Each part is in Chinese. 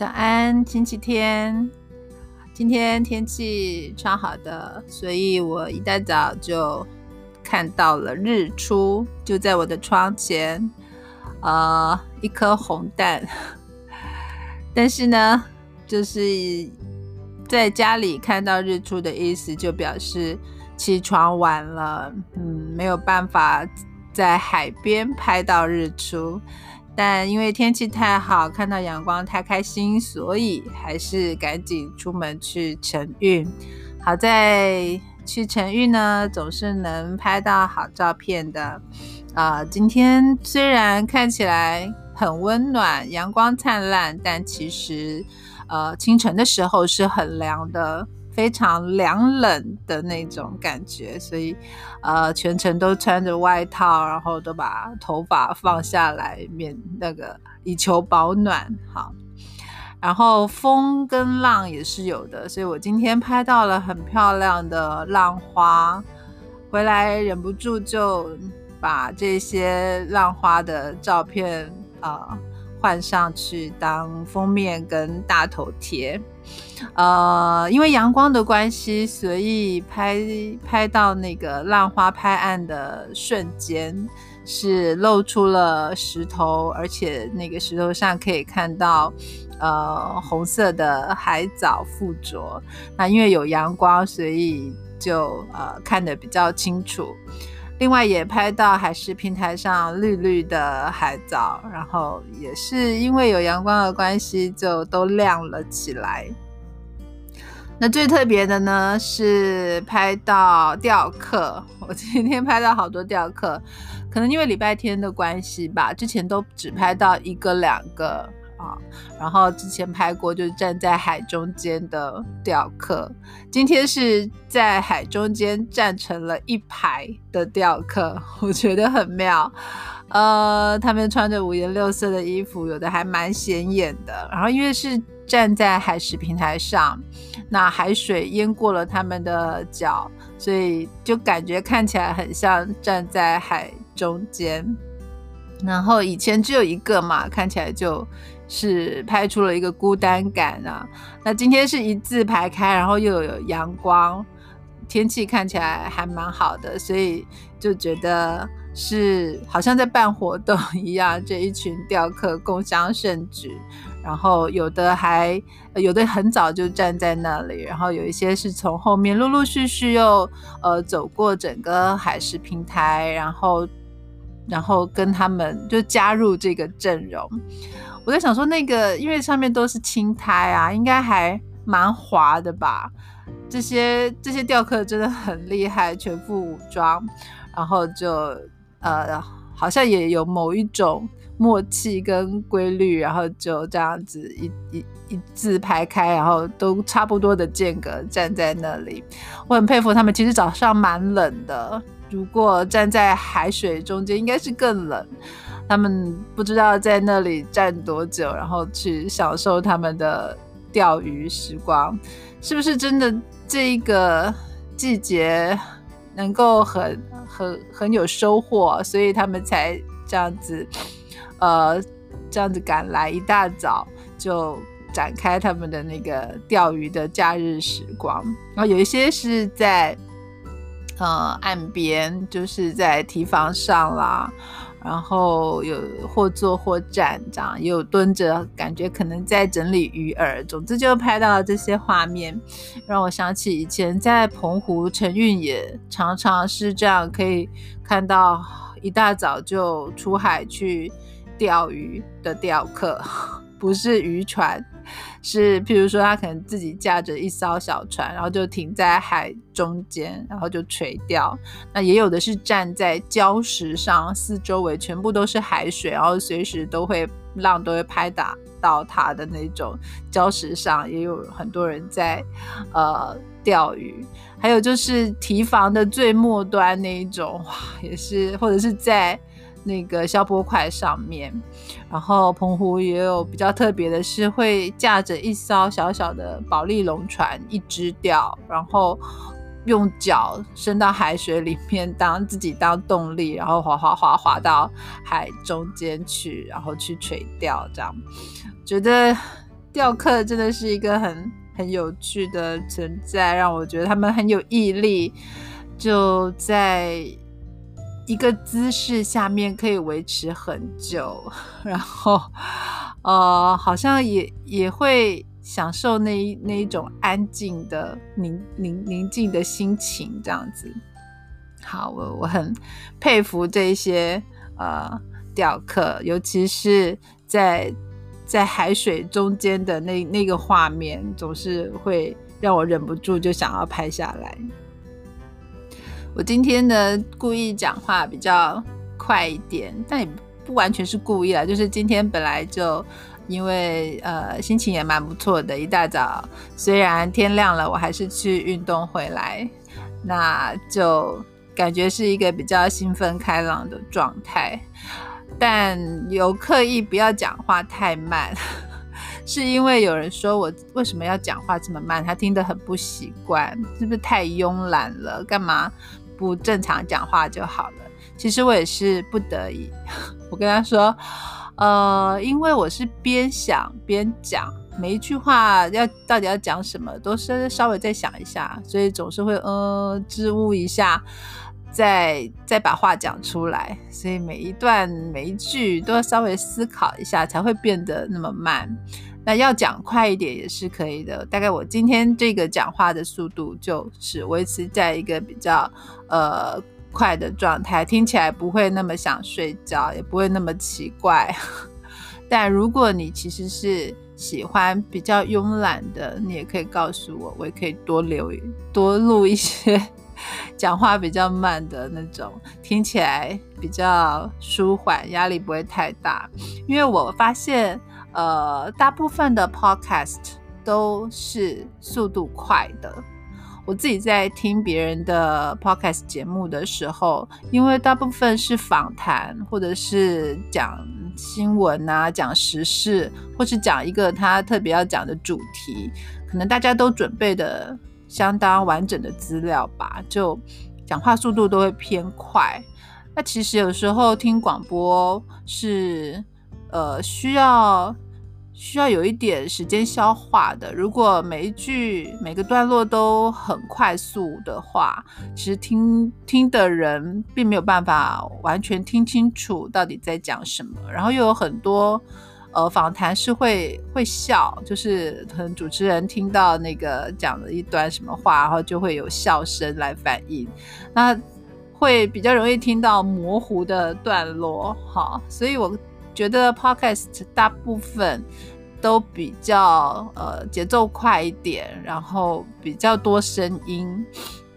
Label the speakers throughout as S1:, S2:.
S1: 早安，星期天。今天天气超好的，所以我一大早就看到了日出，就在我的窗前，呃，一颗红蛋。但是呢，就是在家里看到日出的意思，就表示起床晚了，嗯，没有办法在海边拍到日出。但因为天气太好，看到阳光太开心，所以还是赶紧出门去晨运。好在去晨运呢，总是能拍到好照片的。啊，今天虽然看起来很温暖，阳光灿烂，但其实，呃，清晨的时候是很凉的。非常凉冷的那种感觉，所以呃全程都穿着外套，然后都把头发放下来，免那个以求保暖。好，然后风跟浪也是有的，所以我今天拍到了很漂亮的浪花，回来忍不住就把这些浪花的照片啊换上去当封面跟大头贴。呃，因为阳光的关系，所以拍拍到那个浪花拍岸的瞬间，是露出了石头，而且那个石头上可以看到呃红色的海藻附着。那因为有阳光，所以就呃看得比较清楚。另外也拍到海事平台上绿绿的海藻，然后也是因为有阳光的关系，就都亮了起来。那最特别的呢是拍到钓客，我今天拍到好多钓客，可能因为礼拜天的关系吧，之前都只拍到一个两个啊，然后之前拍过就是站在海中间的雕刻，今天是在海中间站成了一排的雕刻，我觉得很妙。呃，他们穿着五颜六色的衣服，有的还蛮显眼的。然后因为是站在海石平台上，那海水淹过了他们的脚，所以就感觉看起来很像站在海中间。然后以前只有一个嘛，看起来就是拍出了一个孤单感啊。那今天是一字排开，然后又有阳光，天气看起来还蛮好的，所以就觉得。是好像在办活动一样，这一群雕刻共襄盛举，然后有的还有的很早就站在那里，然后有一些是从后面陆陆续续又呃走过整个海事平台，然后然后跟他们就加入这个阵容。我在想说，那个因为上面都是青苔啊，应该还蛮滑的吧？这些这些雕刻真的很厉害，全副武装，然后就。呃，好像也有某一种默契跟规律，然后就这样子一一一字排开，然后都差不多的间隔站在那里。我很佩服他们。其实早上蛮冷的，如果站在海水中间，应该是更冷。他们不知道在那里站多久，然后去享受他们的钓鱼时光，是不是真的？这一个季节能够很。很很有收获，所以他们才这样子，呃，这样子赶来，一大早就展开他们的那个钓鱼的假日时光。然后有一些是在呃岸边，就是在堤防上啦。然后有或坐或站，这样也有蹲着，感觉可能在整理鱼饵。总之就拍到了这些画面，让我想起以前在澎湖晨运也常常是这样，可以看到一大早就出海去钓鱼的钓客，不是渔船。是，譬如说，他可能自己驾着一艘小船，然后就停在海中间，然后就垂钓。那也有的是站在礁石上，四周围全部都是海水，然后随时都会浪都会拍打到他的那种礁石上，也有很多人在呃钓鱼。还有就是堤防的最末端那一种，哇，也是或者是在。那个消波块上面，然后澎湖也有比较特别的是，会驾着一艘小小的保利龙船，一只钓，然后用脚伸到海水里面，当自己当动力，然后滑滑滑滑到海中间去，然后去垂钓，这样觉得雕刻真的是一个很很有趣的存在，让我觉得他们很有毅力，就在一个姿势下面可以维持很久，然后呃，好像也也会享受那那一种安静的宁宁宁静的心情，这样子。好，我我很佩服这些呃雕刻，尤其是在。在海水中间的那那个画面，总是会让我忍不住就想要拍下来。我今天呢，故意讲话比较快一点，但也不完全是故意啦，就是今天本来就因为呃心情也蛮不错的，一大早虽然天亮了，我还是去运动回来，那就感觉是一个比较兴奋开朗的状态。但有刻意不要讲话太慢，是因为有人说我为什么要讲话这么慢？他听得很不习惯，是不是太慵懒了？干嘛不正常讲话就好了？其实我也是不得已。我跟他说，呃，因为我是边想边讲，每一句话要到底要讲什么，都是稍微再想一下，所以总是会呃支吾一下。再再把话讲出来，所以每一段每一句都要稍微思考一下，才会变得那么慢。那要讲快一点也是可以的。大概我今天这个讲话的速度就是维持在一个比较呃快的状态，听起来不会那么想睡觉，也不会那么奇怪。但如果你其实是喜欢比较慵懒的，你也可以告诉我，我也可以多留多录一些。讲话比较慢的那种，听起来比较舒缓，压力不会太大。因为我发现，呃，大部分的 podcast 都是速度快的。我自己在听别人的 podcast 节目的时候，因为大部分是访谈，或者是讲新闻啊，讲时事，或是讲一个他特别要讲的主题，可能大家都准备的。相当完整的资料吧，就讲话速度都会偏快。那其实有时候听广播是呃需要需要有一点时间消化的。如果每一句每个段落都很快速的话，其实听听的人并没有办法完全听清楚到底在讲什么，然后又有很多。呃，访谈是会会笑，就是可能主持人听到那个讲了一段什么话，然后就会有笑声来反应，那会比较容易听到模糊的段落，哈，所以我觉得 podcast 大部分都比较呃节奏快一点，然后比较多声音，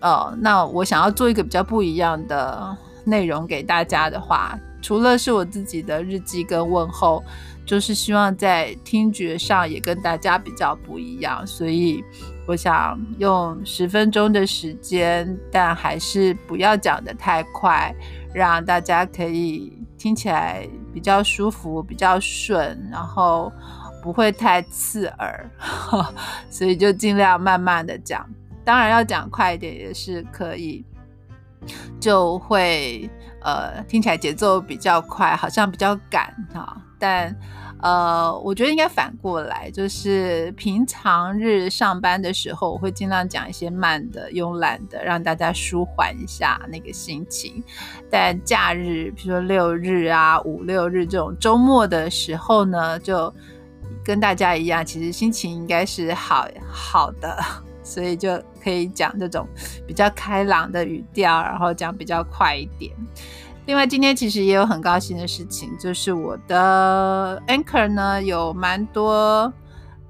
S1: 呃，那我想要做一个比较不一样的内容给大家的话，除了是我自己的日记跟问候。就是希望在听觉上也跟大家比较不一样，所以我想用十分钟的时间，但还是不要讲的太快，让大家可以听起来比较舒服、比较顺，然后不会太刺耳，所以就尽量慢慢的讲。当然要讲快一点也是可以，就会呃听起来节奏比较快，好像比较赶哈，但。呃，我觉得应该反过来，就是平常日上班的时候，我会尽量讲一些慢的、慵懒的，让大家舒缓一下那个心情。但假日，比如说六日啊、五六日这种周末的时候呢，就跟大家一样，其实心情应该是好好的，所以就可以讲这种比较开朗的语调，然后讲比较快一点。另外，今天其实也有很高兴的事情，就是我的 Anchor 呢有蛮多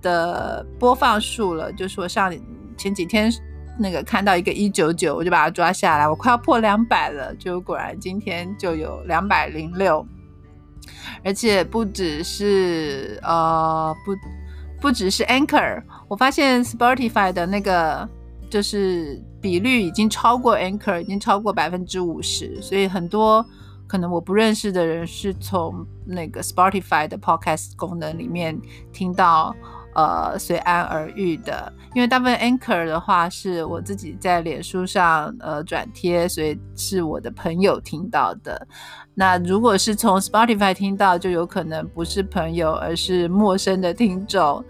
S1: 的播放数了。就是我上前几天那个看到一个一九九，我就把它抓下来，我快要破两百了。就果然今天就有两百零六，而且不只是呃不不只是 Anchor，我发现 Spotify 的那个就是。比率已经超过 Anchor，已经超过百分之五十，所以很多可能我不认识的人是从那个 Spotify 的 Podcast 功能里面听到呃随安而遇的。因为大部分 Anchor 的话是我自己在脸书上呃转贴，所以是我的朋友听到的。那如果是从 Spotify 听到，就有可能不是朋友，而是陌生的听众。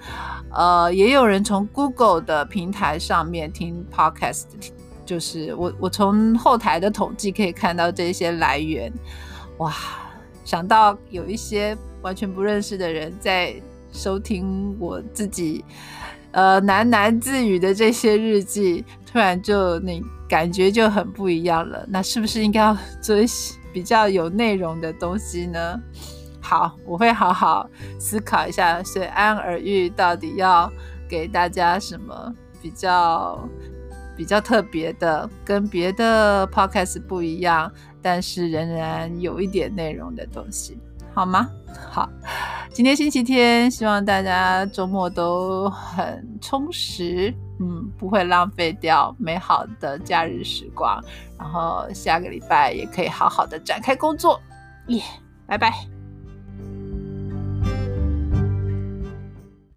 S1: 呃，也有人从 Google 的平台上面听 Podcast，就是我我从后台的统计可以看到这些来源。哇，想到有一些完全不认识的人在收听我自己呃喃喃自语的这些日记，突然就那感觉就很不一样了。那是不是应该要做一些比较有内容的东西呢？好，我会好好思考一下，随安而遇到底要给大家什么比较比较特别的，跟别的 podcast 不一样，但是仍然有一点内容的东西，好吗？好，今天星期天，希望大家周末都很充实，嗯，不会浪费掉美好的假日时光，然后下个礼拜也可以好好的展开工作，耶，拜拜。